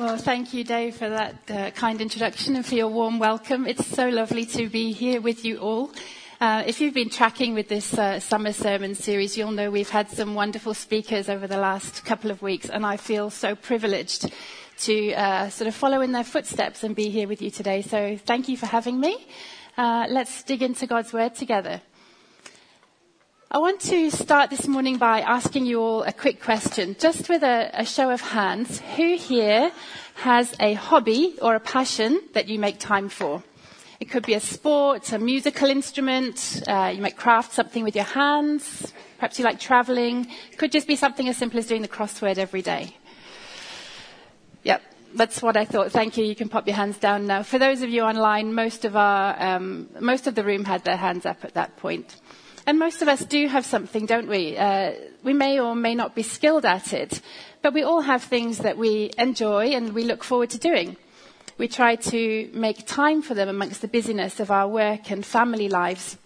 Well, thank you, Dave, for that uh, kind introduction and for your warm welcome. It's so lovely to be here with you all. Uh, if you've been tracking with this uh, summer sermon series, you'll know we've had some wonderful speakers over the last couple of weeks, and I feel so privileged to uh, sort of follow in their footsteps and be here with you today. So thank you for having me. Uh, let's dig into God's Word together. I want to start this morning by asking you all a quick question, just with a, a, show of hands. Who here has a hobby or a passion that you make time for? It could be a sport, a musical instrument, uh, you might craft something with your hands, perhaps you like traveling. Could just be something as simple as doing the crossword every day. Yep, that's what I thought. Thank you. You can pop your hands down now. For those of you online, most of our, um, most of the room had their hands up at that point. And most of us do have something, don't we? Uh, we may or may not be skilled at it, but we all have things that we enjoy and we look forward to doing. We try to make time for them amongst the busyness of our work and family lives,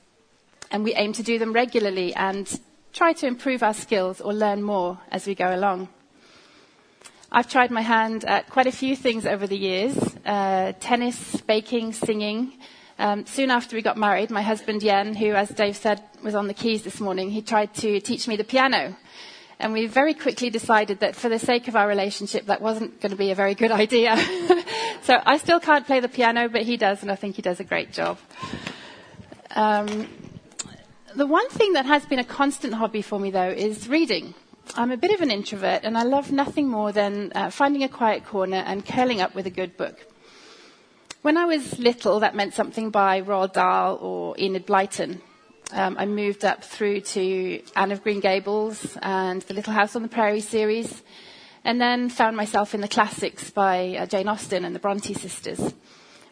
and we aim to do them regularly and try to improve our skills or learn more as we go along. I've tried my hand at quite a few things over the years uh, tennis, baking, singing. Um, soon after we got married, my husband Yen, who, as Dave said, was on the keys this morning, he tried to teach me the piano. And we very quickly decided that for the sake of our relationship, that wasn't going to be a very good idea. so I still can't play the piano, but he does, and I think he does a great job. Um, the one thing that has been a constant hobby for me, though, is reading. I'm a bit of an introvert, and I love nothing more than uh, finding a quiet corner and curling up with a good book. When I was little, that meant something by Roald Dahl or Enid Blyton. Um, I moved up through to Anne of Green Gables and the Little House on the Prairie series, and then found myself in the classics by uh, Jane Austen and the Bronte sisters.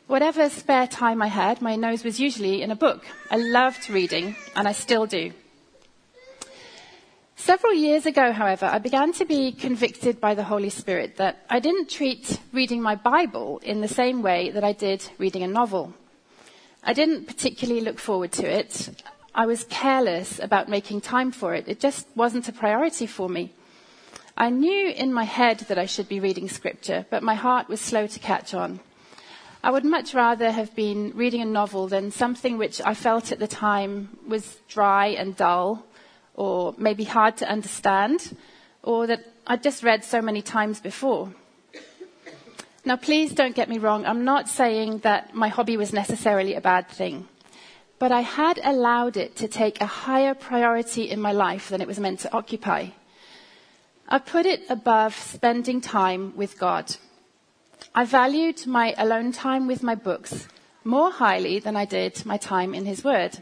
Whatever spare time I had, my nose was usually in a book. I loved reading, and I still do. Several years ago, however, I began to be convicted by the Holy Spirit that I didn't treat reading my Bible in the same way that I did reading a novel. I didn't particularly look forward to it. I was careless about making time for it. It just wasn't a priority for me. I knew in my head that I should be reading scripture, but my heart was slow to catch on. I would much rather have been reading a novel than something which I felt at the time was dry and dull or maybe hard to understand, or that I'd just read so many times before. Now, please don't get me wrong. I'm not saying that my hobby was necessarily a bad thing. But I had allowed it to take a higher priority in my life than it was meant to occupy. I put it above spending time with God. I valued my alone time with my books more highly than I did my time in His Word.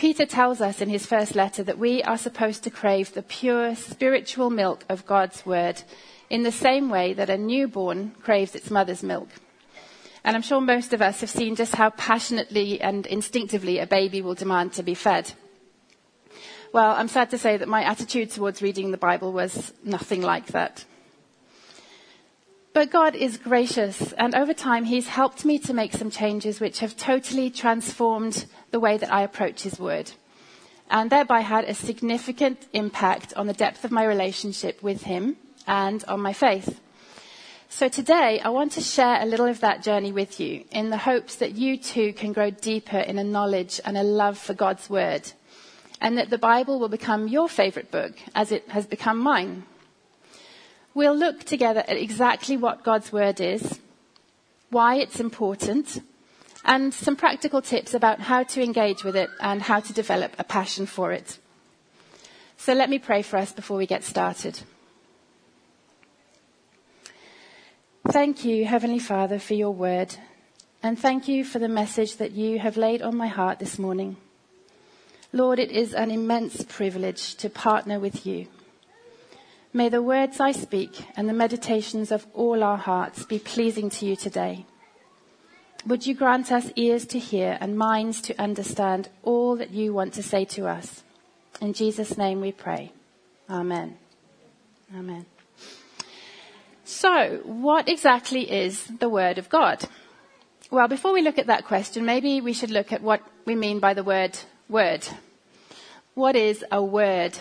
Peter tells us in his first letter that we are supposed to crave the pure spiritual milk of God's word in the same way that a newborn craves its mother's milk. And I'm sure most of us have seen just how passionately and instinctively a baby will demand to be fed. Well, I'm sad to say that my attitude towards reading the Bible was nothing like that. But God is gracious, and over time, He's helped me to make some changes which have totally transformed the way that I approach His Word, and thereby had a significant impact on the depth of my relationship with Him and on my faith. So today, I want to share a little of that journey with you in the hopes that you too can grow deeper in a knowledge and a love for God's Word, and that the Bible will become your favorite book as it has become mine. We'll look together at exactly what God's Word is, why it's important, and some practical tips about how to engage with it and how to develop a passion for it. So let me pray for us before we get started. Thank you, Heavenly Father, for your word, and thank you for the message that you have laid on my heart this morning. Lord, it is an immense privilege to partner with you. May the words I speak and the meditations of all our hearts be pleasing to you today. Would you grant us ears to hear and minds to understand all that you want to say to us? In Jesus' name we pray. Amen. Amen. So, what exactly is the Word of God? Well, before we look at that question, maybe we should look at what we mean by the word word. What is a word?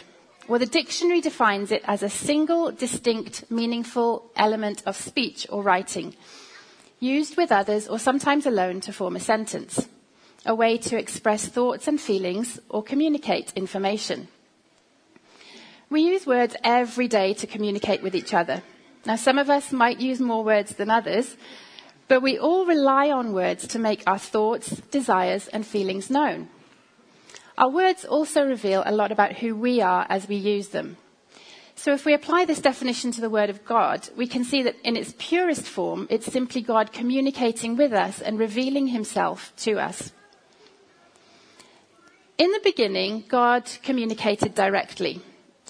Well, the dictionary defines it as a single, distinct, meaningful element of speech or writing, used with others or sometimes alone to form a sentence, a way to express thoughts and feelings or communicate information. We use words every day to communicate with each other. Now, some of us might use more words than others, but we all rely on words to make our thoughts, desires, and feelings known. Our words also reveal a lot about who we are as we use them. So if we apply this definition to the Word of God, we can see that in its purest form, it's simply God communicating with us and revealing Himself to us. In the beginning, God communicated directly.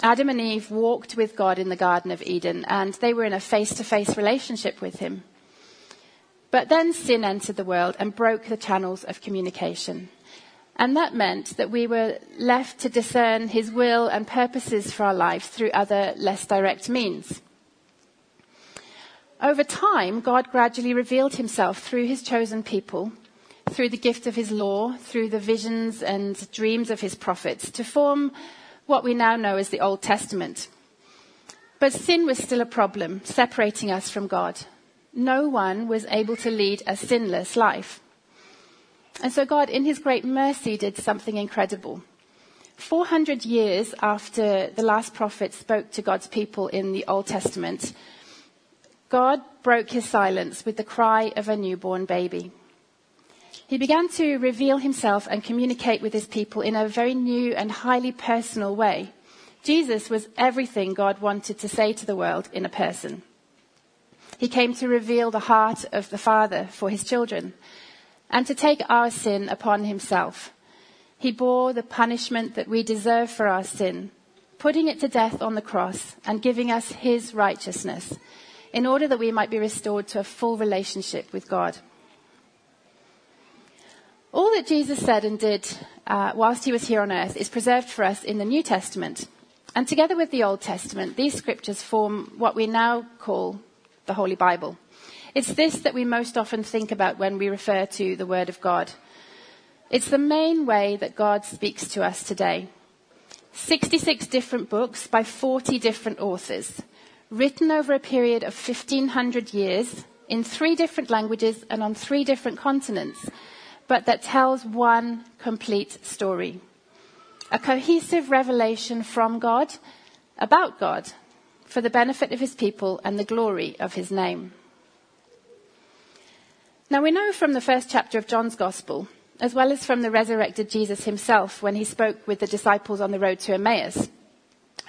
Adam and Eve walked with God in the Garden of Eden, and they were in a face to face relationship with Him. But then sin entered the world and broke the channels of communication. And that meant that we were left to discern His will and purposes for our lives through other, less direct means. Over time, God gradually revealed Himself through His chosen people, through the gift of His law, through the visions and dreams of His prophets, to form what we now know as the Old Testament. But sin was still a problem, separating us from God. No one was able to lead a sinless life. And so God, in his great mercy, did something incredible. 400 years after the last prophet spoke to God's people in the Old Testament, God broke his silence with the cry of a newborn baby. He began to reveal himself and communicate with his people in a very new and highly personal way. Jesus was everything God wanted to say to the world in a person. He came to reveal the heart of the Father for his children and to take our sin upon himself. He bore the punishment that we deserve for our sin, putting it to death on the cross and giving us his righteousness in order that we might be restored to a full relationship with God. All that Jesus said and did uh, whilst he was here on earth is preserved for us in the New Testament. And together with the Old Testament, these scriptures form what we now call the Holy Bible. It's this that we most often think about when we refer to the Word of God. It's the main way that God speaks to us today. 66 different books by 40 different authors, written over a period of 1500 years in three different languages and on three different continents but that tells one complete story. A cohesive revelation from God, about God, for the benefit of his people and the glory of his name. Now we know from the first chapter of John's Gospel, as well as from the resurrected Jesus himself when he spoke with the disciples on the road to Emmaus,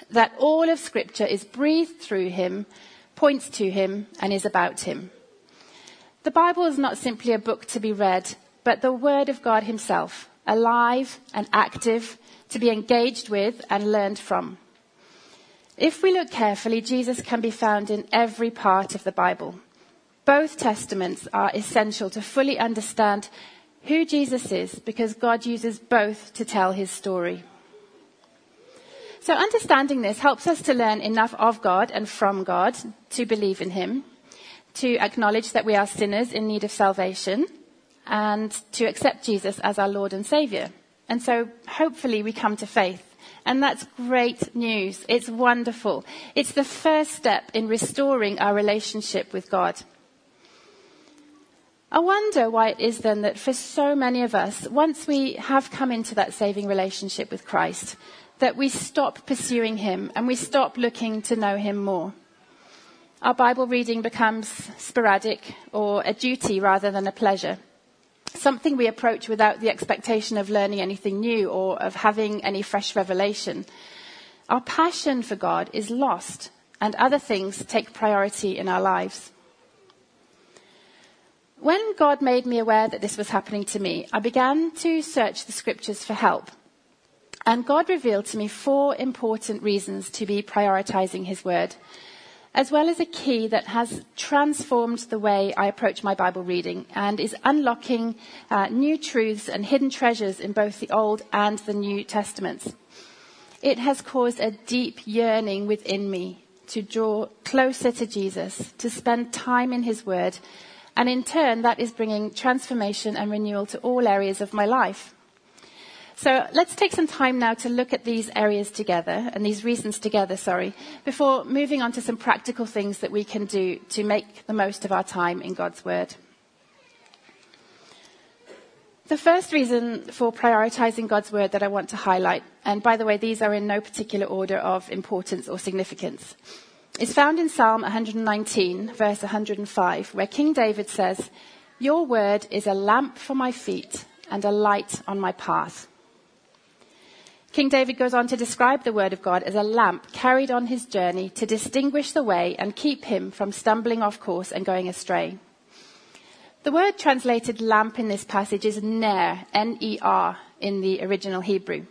that all of Scripture is breathed through him, points to him, and is about him. The Bible is not simply a book to be read but the Word of God Himself, alive and active, to be engaged with and learned from. If we look carefully, Jesus can be found in every part of the Bible. Both testaments are essential to fully understand who Jesus is because God uses both to tell his story. So understanding this helps us to learn enough of God and from God to believe in him, to acknowledge that we are sinners in need of salvation, and to accept Jesus as our Lord and Savior. And so hopefully we come to faith. And that's great news. It's wonderful. It's the first step in restoring our relationship with God. I wonder why it is then that for so many of us, once we have come into that saving relationship with Christ, that we stop pursuing Him and we stop looking to know Him more. Our Bible reading becomes sporadic or a duty rather than a pleasure something we approach without the expectation of learning anything new or of having any fresh revelation. Our passion for God is lost, and other things take priority in our lives. When God made me aware that this was happening to me, I began to search the scriptures for help. And God revealed to me four important reasons to be prioritizing His Word as well as a key that has transformed the way I approach my Bible reading and is unlocking uh, new truths and hidden treasures in both the Old and the New Testaments. It has caused a deep yearning within me to draw closer to Jesus, to spend time in His Word, and in turn, that is bringing transformation and renewal to all areas of my life. So let's take some time now to look at these areas together and these reasons together, sorry, before moving on to some practical things that we can do to make the most of our time in God's Word. The first reason for prioritizing God's Word that I want to highlight, and by the way, these are in no particular order of importance or significance, is found in Psalm 119, verse 105, where King David says, Your Word is a lamp for my feet and a light on my path. King David goes on to describe the word of God as a lamp carried on his journey to distinguish the way and keep him from stumbling off course and going astray. The word translated lamp in this passage is ner, N-E-R, in the original Hebrew.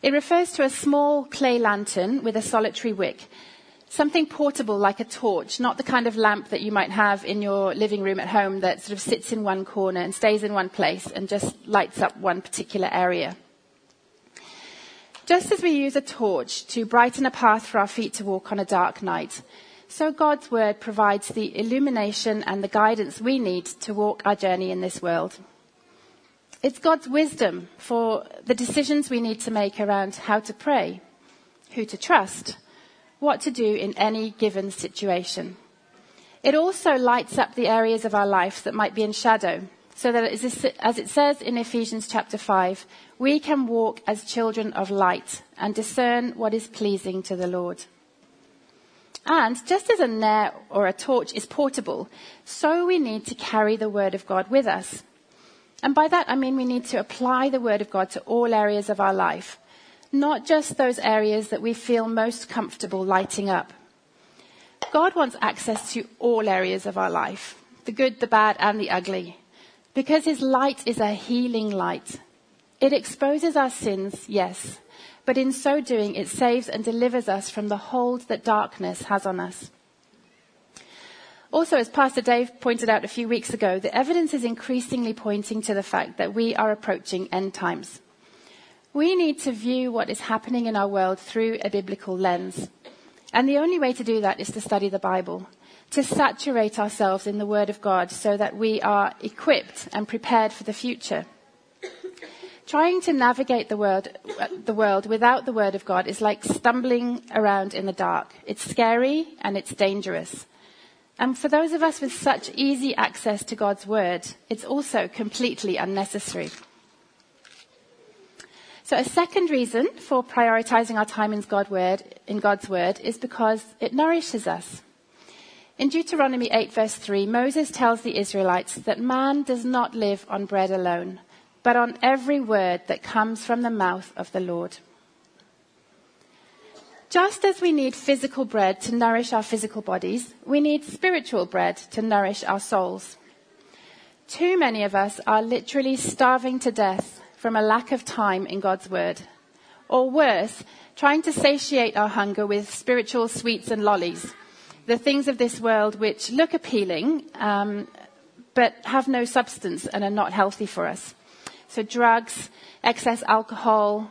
It refers to a small clay lantern with a solitary wick, something portable like a torch, not the kind of lamp that you might have in your living room at home that sort of sits in one corner and stays in one place and just lights up one particular area. Just as we use a torch to brighten a path for our feet to walk on a dark night, so God's word provides the illumination and the guidance we need to walk our journey in this world. It's God's wisdom for the decisions we need to make around how to pray, who to trust, what to do in any given situation. It also lights up the areas of our life that might be in shadow, so that as it says in Ephesians chapter 5, we can walk as children of light and discern what is pleasing to the Lord. And just as a ner or a torch is portable, so we need to carry the Word of God with us. And by that I mean we need to apply the Word of God to all areas of our life, not just those areas that we feel most comfortable lighting up. God wants access to all areas of our life, the good, the bad, and the ugly, because His light is a healing light. It exposes our sins, yes, but in so doing, it saves and delivers us from the hold that darkness has on us. Also, as Pastor Dave pointed out a few weeks ago, the evidence is increasingly pointing to the fact that we are approaching end times. We need to view what is happening in our world through a biblical lens. And the only way to do that is to study the Bible, to saturate ourselves in the Word of God so that we are equipped and prepared for the future. Trying to navigate the world, the world without the Word of God is like stumbling around in the dark. It's scary and it's dangerous. And for those of us with such easy access to God's Word, it's also completely unnecessary. So a second reason for prioritizing our time in, word, in God's Word is because it nourishes us. In Deuteronomy 8 verse 3, Moses tells the Israelites that man does not live on bread alone, but on every word that comes from the mouth of the Lord. Just as we need physical bread to nourish our physical bodies, we need spiritual bread to nourish our souls. Too many of us are literally starving to death from a lack of time in God's Word. Or worse, trying to satiate our hunger with spiritual sweets and lollies, the things of this world which look appealing, um, but have no substance and are not healthy for us. So drugs, excess alcohol,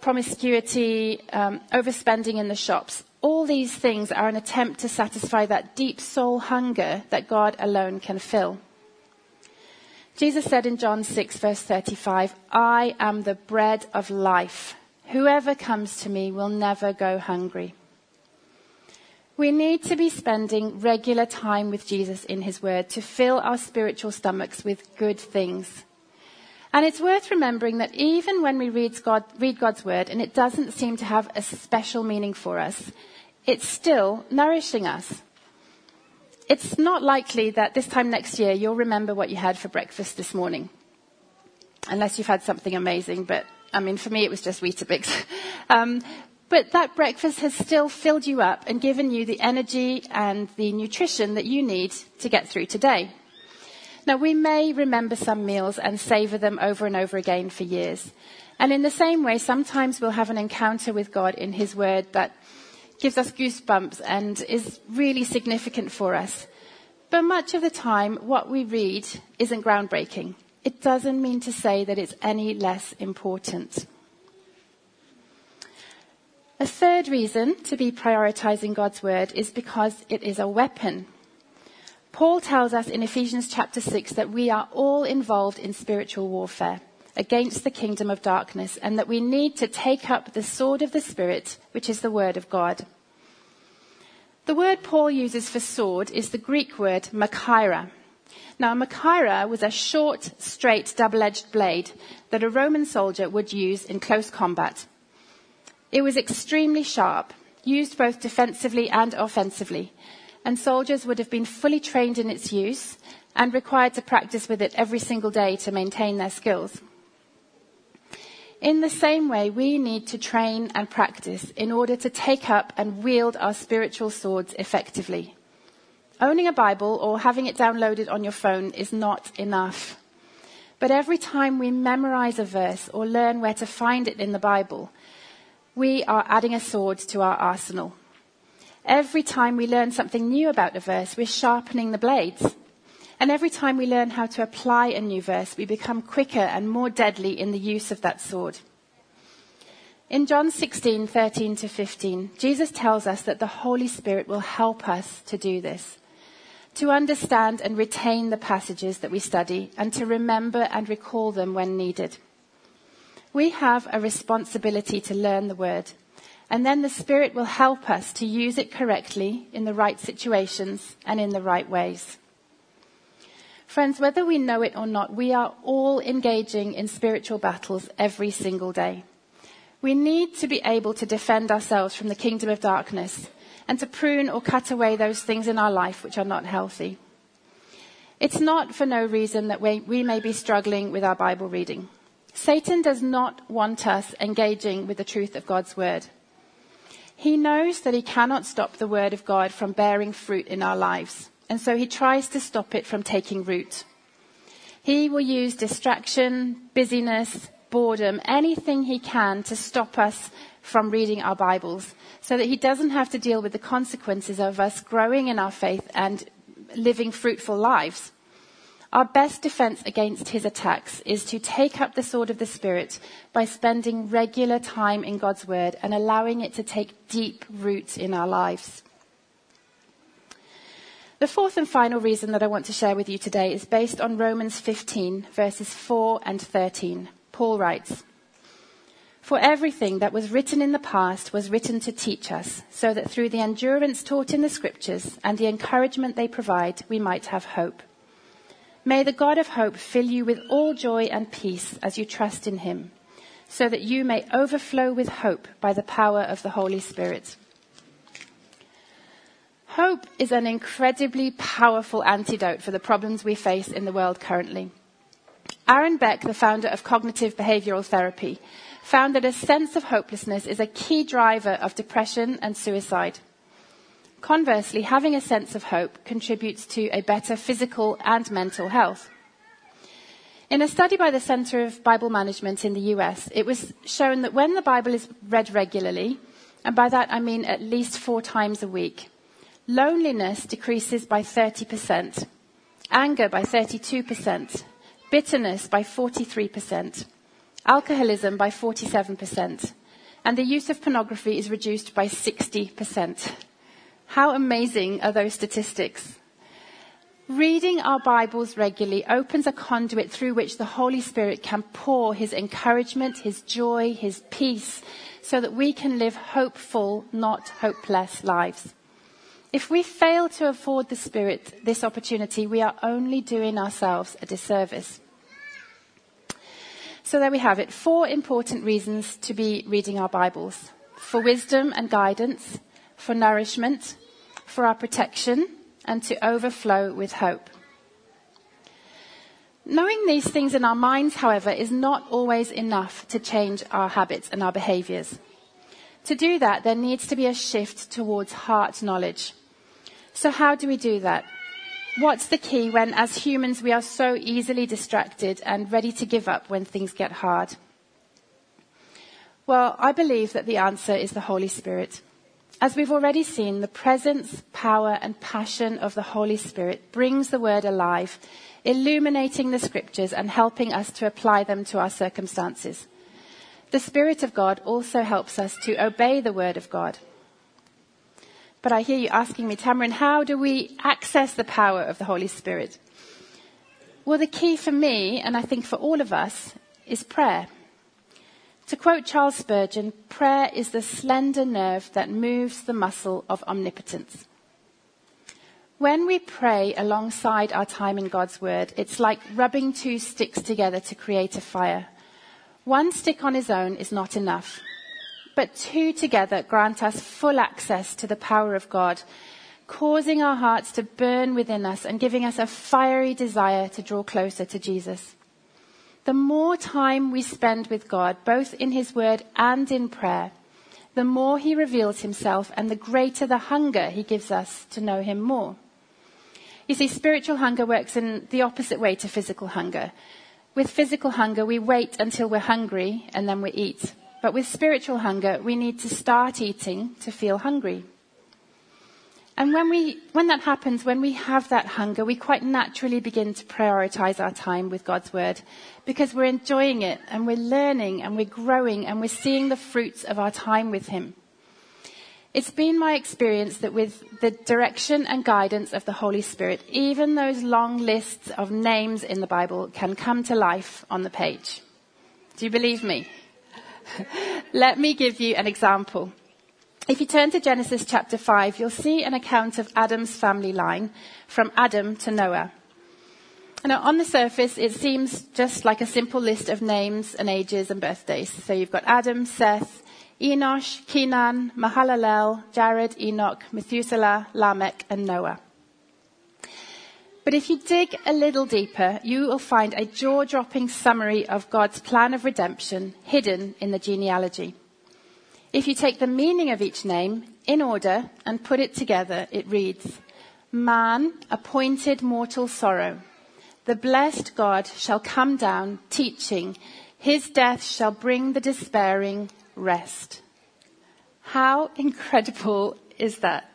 promiscuity, um, overspending in the shops. All these things are an attempt to satisfy that deep soul hunger that God alone can fill. Jesus said in John 6 verse 35, I am the bread of life. Whoever comes to me will never go hungry. We need to be spending regular time with Jesus in his word to fill our spiritual stomachs with good things. And it's worth remembering that even when we read, God, read God's word and it doesn't seem to have a special meaning for us, it's still nourishing us. It's not likely that this time next year you'll remember what you had for breakfast this morning. Unless you've had something amazing, but I mean, for me it was just Weetabix. um, but that breakfast has still filled you up and given you the energy and the nutrition that you need to get through today. Now, we may remember some meals and savor them over and over again for years. And in the same way, sometimes we'll have an encounter with God in His Word that gives us goosebumps and is really significant for us. But much of the time, what we read isn't groundbreaking. It doesn't mean to say that it's any less important. A third reason to be prioritizing God's Word is because it is a weapon Paul tells us in Ephesians chapter 6 that we are all involved in spiritual warfare. Against the kingdom of darkness, and that we need to take up the sword of the Spirit, which is the word of God. The word Paul uses for sword is the Greek word machaira. Now, machaira was a short, straight, double-edged blade that a Roman soldier would use in close combat. It was extremely sharp, used both defensively and offensively, and soldiers would have been fully trained in its use and required to practice with it every single day to maintain their skills. In the same way, we need to train and practice in order to take up and wield our spiritual swords effectively. Owning a Bible or having it downloaded on your phone is not enough. But every time we memorize a verse or learn where to find it in the Bible, we are adding a sword to our arsenal. Every time we learn something new about a verse, we're sharpening the blades. And every time we learn how to apply a new verse, we become quicker and more deadly in the use of that sword. In John 16, 13 to 15, Jesus tells us that the Holy Spirit will help us to do this, to understand and retain the passages that we study, and to remember and recall them when needed. We have a responsibility to learn the word, and then the Spirit will help us to use it correctly in the right situations and in the right ways. Friends, whether we know it or not, we are all engaging in spiritual battles every single day. We need to be able to defend ourselves from the kingdom of darkness and to prune or cut away those things in our life which are not healthy. It's not for no reason that we, we may be struggling with our Bible reading. Satan does not want us engaging with the truth of God's word. He knows that he cannot stop the word of God from bearing fruit in our lives and so he tries to stop it from taking root. He will use distraction, busyness, boredom, anything he can to stop us from reading our Bibles so that he doesn't have to deal with the consequences of us growing in our faith and living fruitful lives. Our best defense against his attacks is to take up the sword of the Spirit by spending regular time in God's Word and allowing it to take deep root in our lives. The fourth and final reason that I want to share with you today is based on Romans 15, verses 4 and 13. Paul writes, For everything that was written in the past was written to teach us, so that through the endurance taught in the scriptures and the encouragement they provide, we might have hope. May the God of hope fill you with all joy and peace as you trust in him, so that you may overflow with hope by the power of the Holy Spirit. Hope is an incredibly powerful antidote for the problems we face in the world currently. Aaron Beck, the founder of cognitive behavioral therapy, found that a sense of hopelessness is a key driver of depression and suicide. Conversely, having a sense of hope contributes to a better physical and mental health. In a study by the Center of Bible Engagement in the US, it was shown that when the Bible is read regularly, and by that I mean at least four times a week, Loneliness decreases by 30%, anger by 32%, bitterness by 43%, alcoholism by 47%, and the use of pornography is reduced by 60%. How amazing are those statistics? Reading our Bibles regularly opens a conduit through which the Holy Spirit can pour His encouragement, His joy, His peace, so that we can live hopeful, not hopeless lives. If we fail to afford the Spirit this opportunity, we are only doing ourselves a disservice. So there we have it. Four important reasons to be reading our Bibles. For wisdom and guidance, for nourishment, for our protection, and to overflow with hope. Knowing these things in our minds, however, is not always enough to change our habits and our behaviors. To do that, there needs to be a shift towards heart knowledge. So, how do we do that? What's the key when, as humans, we are so easily distracted and ready to give up when things get hard? Well, I believe that the answer is the Holy Spirit. As we've already seen, the presence, power, and passion of the Holy Spirit brings the word alive, illuminating the scriptures and helping us to apply them to our circumstances. The Spirit of God also helps us to obey the word of God. But I hear you asking me, Tamryn, how do we access the power of the Holy Spirit? Well, the key for me, and I think for all of us, is prayer. To quote Charles Spurgeon, prayer is the slender nerve that moves the muscle of omnipotence. When we pray alongside our time in God's Word, it's like rubbing two sticks together to create a fire. One stick on his own is not enough, but two together grant us full access to the power of God, causing our hearts to burn within us and giving us a fiery desire to draw closer to Jesus. The more time we spend with God, both in His Word and in prayer, the more He reveals Himself and the greater the hunger He gives us to know Him more. You see, spiritual hunger works in the opposite way to physical hunger. With physical hunger, we wait until we're hungry and then we eat. But with spiritual hunger, we need to start eating to feel hungry. And when, we, when that happens, when we have that hunger, we quite naturally begin to prioritize our time with God's Word because we're enjoying it and we're learning and we're growing and we're seeing the fruits of our time with Him. It's been my experience that with the direction and guidance of the Holy Spirit, even those long lists of names in the Bible can come to life on the page. Do you believe me? Let me give you an example. If you turn to Genesis chapter 5, you'll see an account of Adam's family line from Adam to Noah. Now, on the surface, it seems just like a simple list of names and ages and birthdays. So you've got Adam, Seth, Enosh, Kenan, Mahalalel, Jared, Enoch, Methuselah, Lamech, and Noah. But if you dig a little deeper, you will find a jaw dropping summary of God's plan of redemption hidden in the genealogy. If you take the meaning of each name in order and put it together, it reads Man, appointed mortal sorrow. The blessed God shall come down, teaching. His death shall bring the despairing rest. How incredible is that?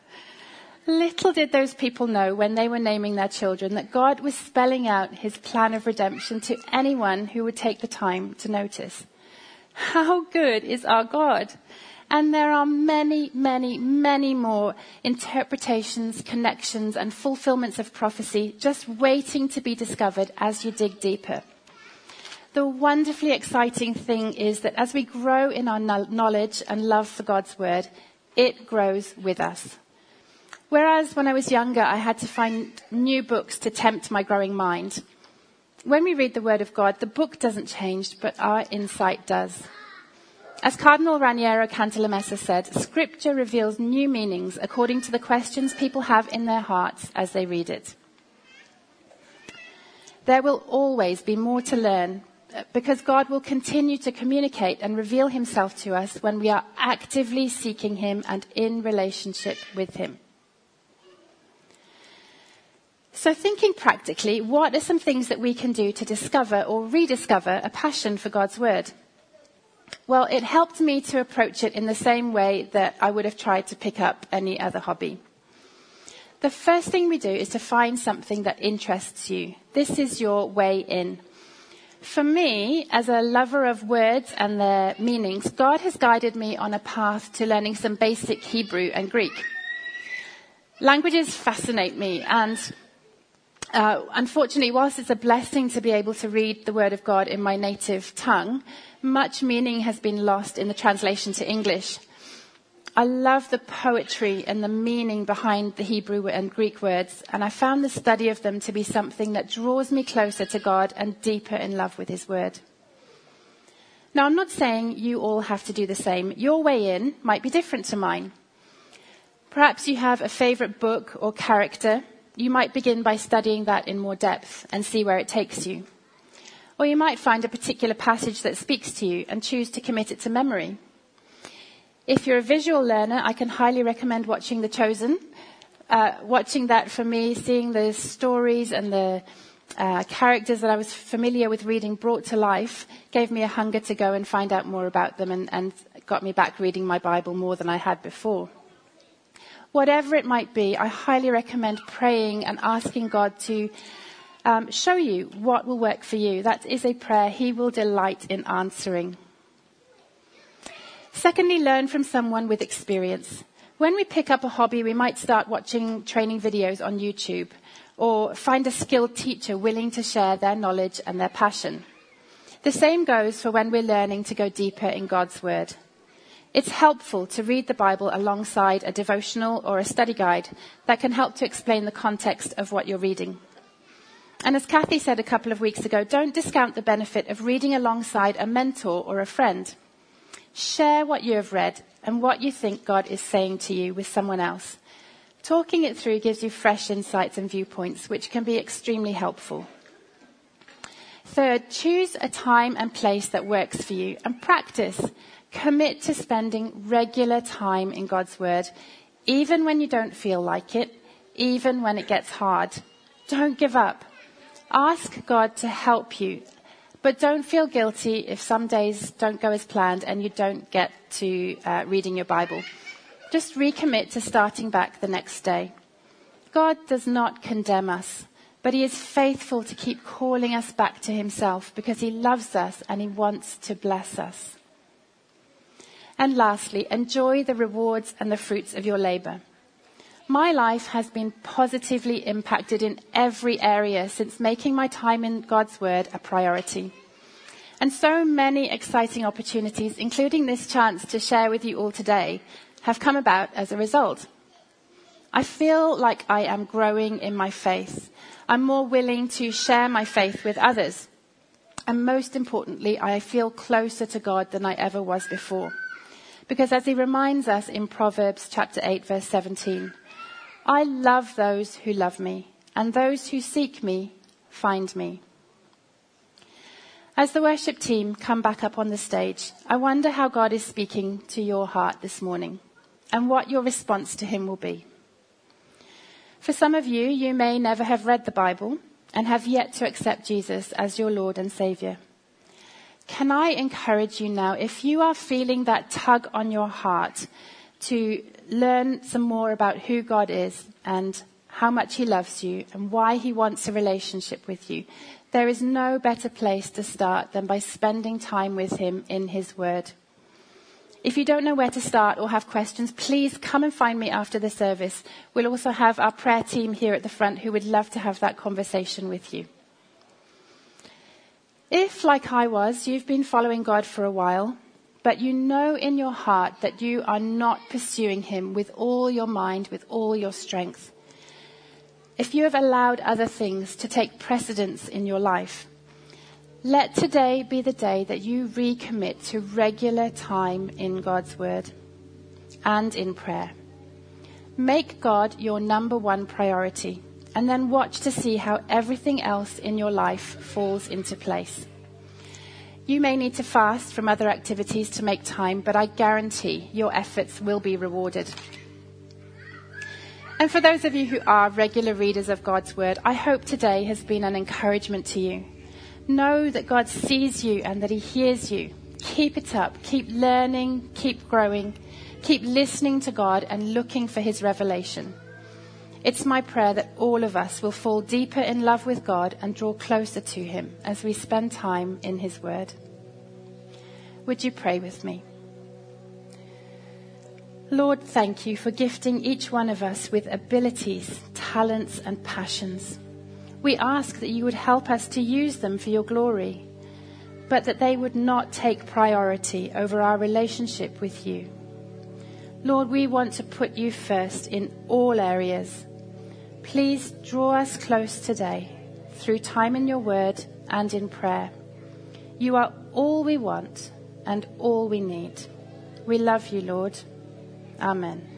Little did those people know when they were naming their children that God was spelling out his plan of redemption to anyone who would take the time to notice. How good is our God? And there are many, many, many more interpretations, connections, and fulfillments of prophecy just waiting to be discovered as you dig deeper the wonderfully exciting thing is that as we grow in our knowledge and love for God's word, it grows with us. Whereas when I was younger, I had to find new books to tempt my growing mind. When we read the word of God, the book doesn't change, but our insight does. As Cardinal Raniero Cantalamessa said, scripture reveals new meanings according to the questions people have in their hearts as they read it. There will always be more to learn uh, because God will continue to communicate and reveal himself to us when we are actively seeking him and in relationship with him. So, thinking practically, what are some things that we can do to discover or rediscover a passion for God's Word? Well, it helped me to approach it in the same way that I would have tried to pick up any other hobby. The first thing we do is to find something that interests you. This is your way in. For me, as a lover of words and their meanings, God has guided me on a path to learning some basic Hebrew and Greek. Languages fascinate me, and uh, unfortunately, whilst it's a blessing to be able to read the Word of God in my native tongue, much meaning has been lost in the translation to English. I love the poetry and the meaning behind the Hebrew and Greek words, and I found the study of them to be something that draws me closer to God and deeper in love with His Word. Now, I'm not saying you all have to do the same. Your way in might be different to mine. Perhaps you have a favorite book or character. You might begin by studying that in more depth and see where it takes you. Or you might find a particular passage that speaks to you and choose to commit it to memory. If you're a visual learner, I can highly recommend watching The Chosen. Uh, watching that for me, seeing the stories and the uh, characters that I was familiar with reading brought to life gave me a hunger to go and find out more about them and, and got me back reading my Bible more than I had before. Whatever it might be, I highly recommend praying and asking God to um, show you what will work for you. That is a prayer He will delight in answering. Secondly, learn from someone with experience. When we pick up a hobby, we might start watching training videos on YouTube or find a skilled teacher willing to share their knowledge and their passion. The same goes for when we're learning to go deeper in God's Word. It's helpful to read the Bible alongside a devotional or a study guide that can help to explain the context of what you're reading. And as Kathy said a couple of weeks ago, don't discount the benefit of reading alongside a mentor or a friend. Share what you have read and what you think God is saying to you with someone else. Talking it through gives you fresh insights and viewpoints, which can be extremely helpful. Third, choose a time and place that works for you and practice. Commit to spending regular time in God's Word, even when you don't feel like it, even when it gets hard. Don't give up. Ask God to help you, but don't feel guilty if some days don't go as planned and you don't get to uh, reading your Bible. Just recommit to starting back the next day. God does not condemn us. But he is faithful to keep calling us back to himself because he loves us and he wants to bless us. And lastly, enjoy the rewards and the fruits of your labor. My life has been positively impacted in every area since making my time in God's Word a priority. And so many exciting opportunities, including this chance to share with you all today, have come about as a result. I feel like I am growing in my faith I'm more willing to share my faith with others. And most importantly, I feel closer to God than I ever was before. Because as he reminds us in Proverbs chapter 8 verse 17, I love those who love me, and those who seek me find me. As the worship team come back up on the stage, I wonder how God is speaking to your heart this morning and what your response to him will be. For some of you, you may never have read the Bible and have yet to accept Jesus as your Lord and Savior. Can I encourage you now, if you are feeling that tug on your heart to learn some more about who God is and how much He loves you and why He wants a relationship with you, there is no better place to start than by spending time with Him in His Word. If you don't know where to start or have questions, please come and find me after the service. We'll also have our prayer team here at the front who would love to have that conversation with you. If, like I was, you've been following God for a while, but you know in your heart that you are not pursuing Him with all your mind, with all your strength, if you have allowed other things to take precedence in your life, let today be the day that you recommit to regular time in God's Word and in prayer. Make God your number one priority and then watch to see how everything else in your life falls into place. You may need to fast from other activities to make time, but I guarantee your efforts will be rewarded. And for those of you who are regular readers of God's Word, I hope today has been an encouragement to you. Know that God sees you and that He hears you. Keep it up. Keep learning. Keep growing. Keep listening to God and looking for His revelation. It's my prayer that all of us will fall deeper in love with God and draw closer to Him as we spend time in His Word. Would you pray with me? Lord, thank you for gifting each one of us with abilities, talents, and passions. We ask that you would help us to use them for your glory, but that they would not take priority over our relationship with you. Lord, we want to put you first in all areas. Please draw us close today through time in your word and in prayer. You are all we want and all we need. We love you, Lord. Amen.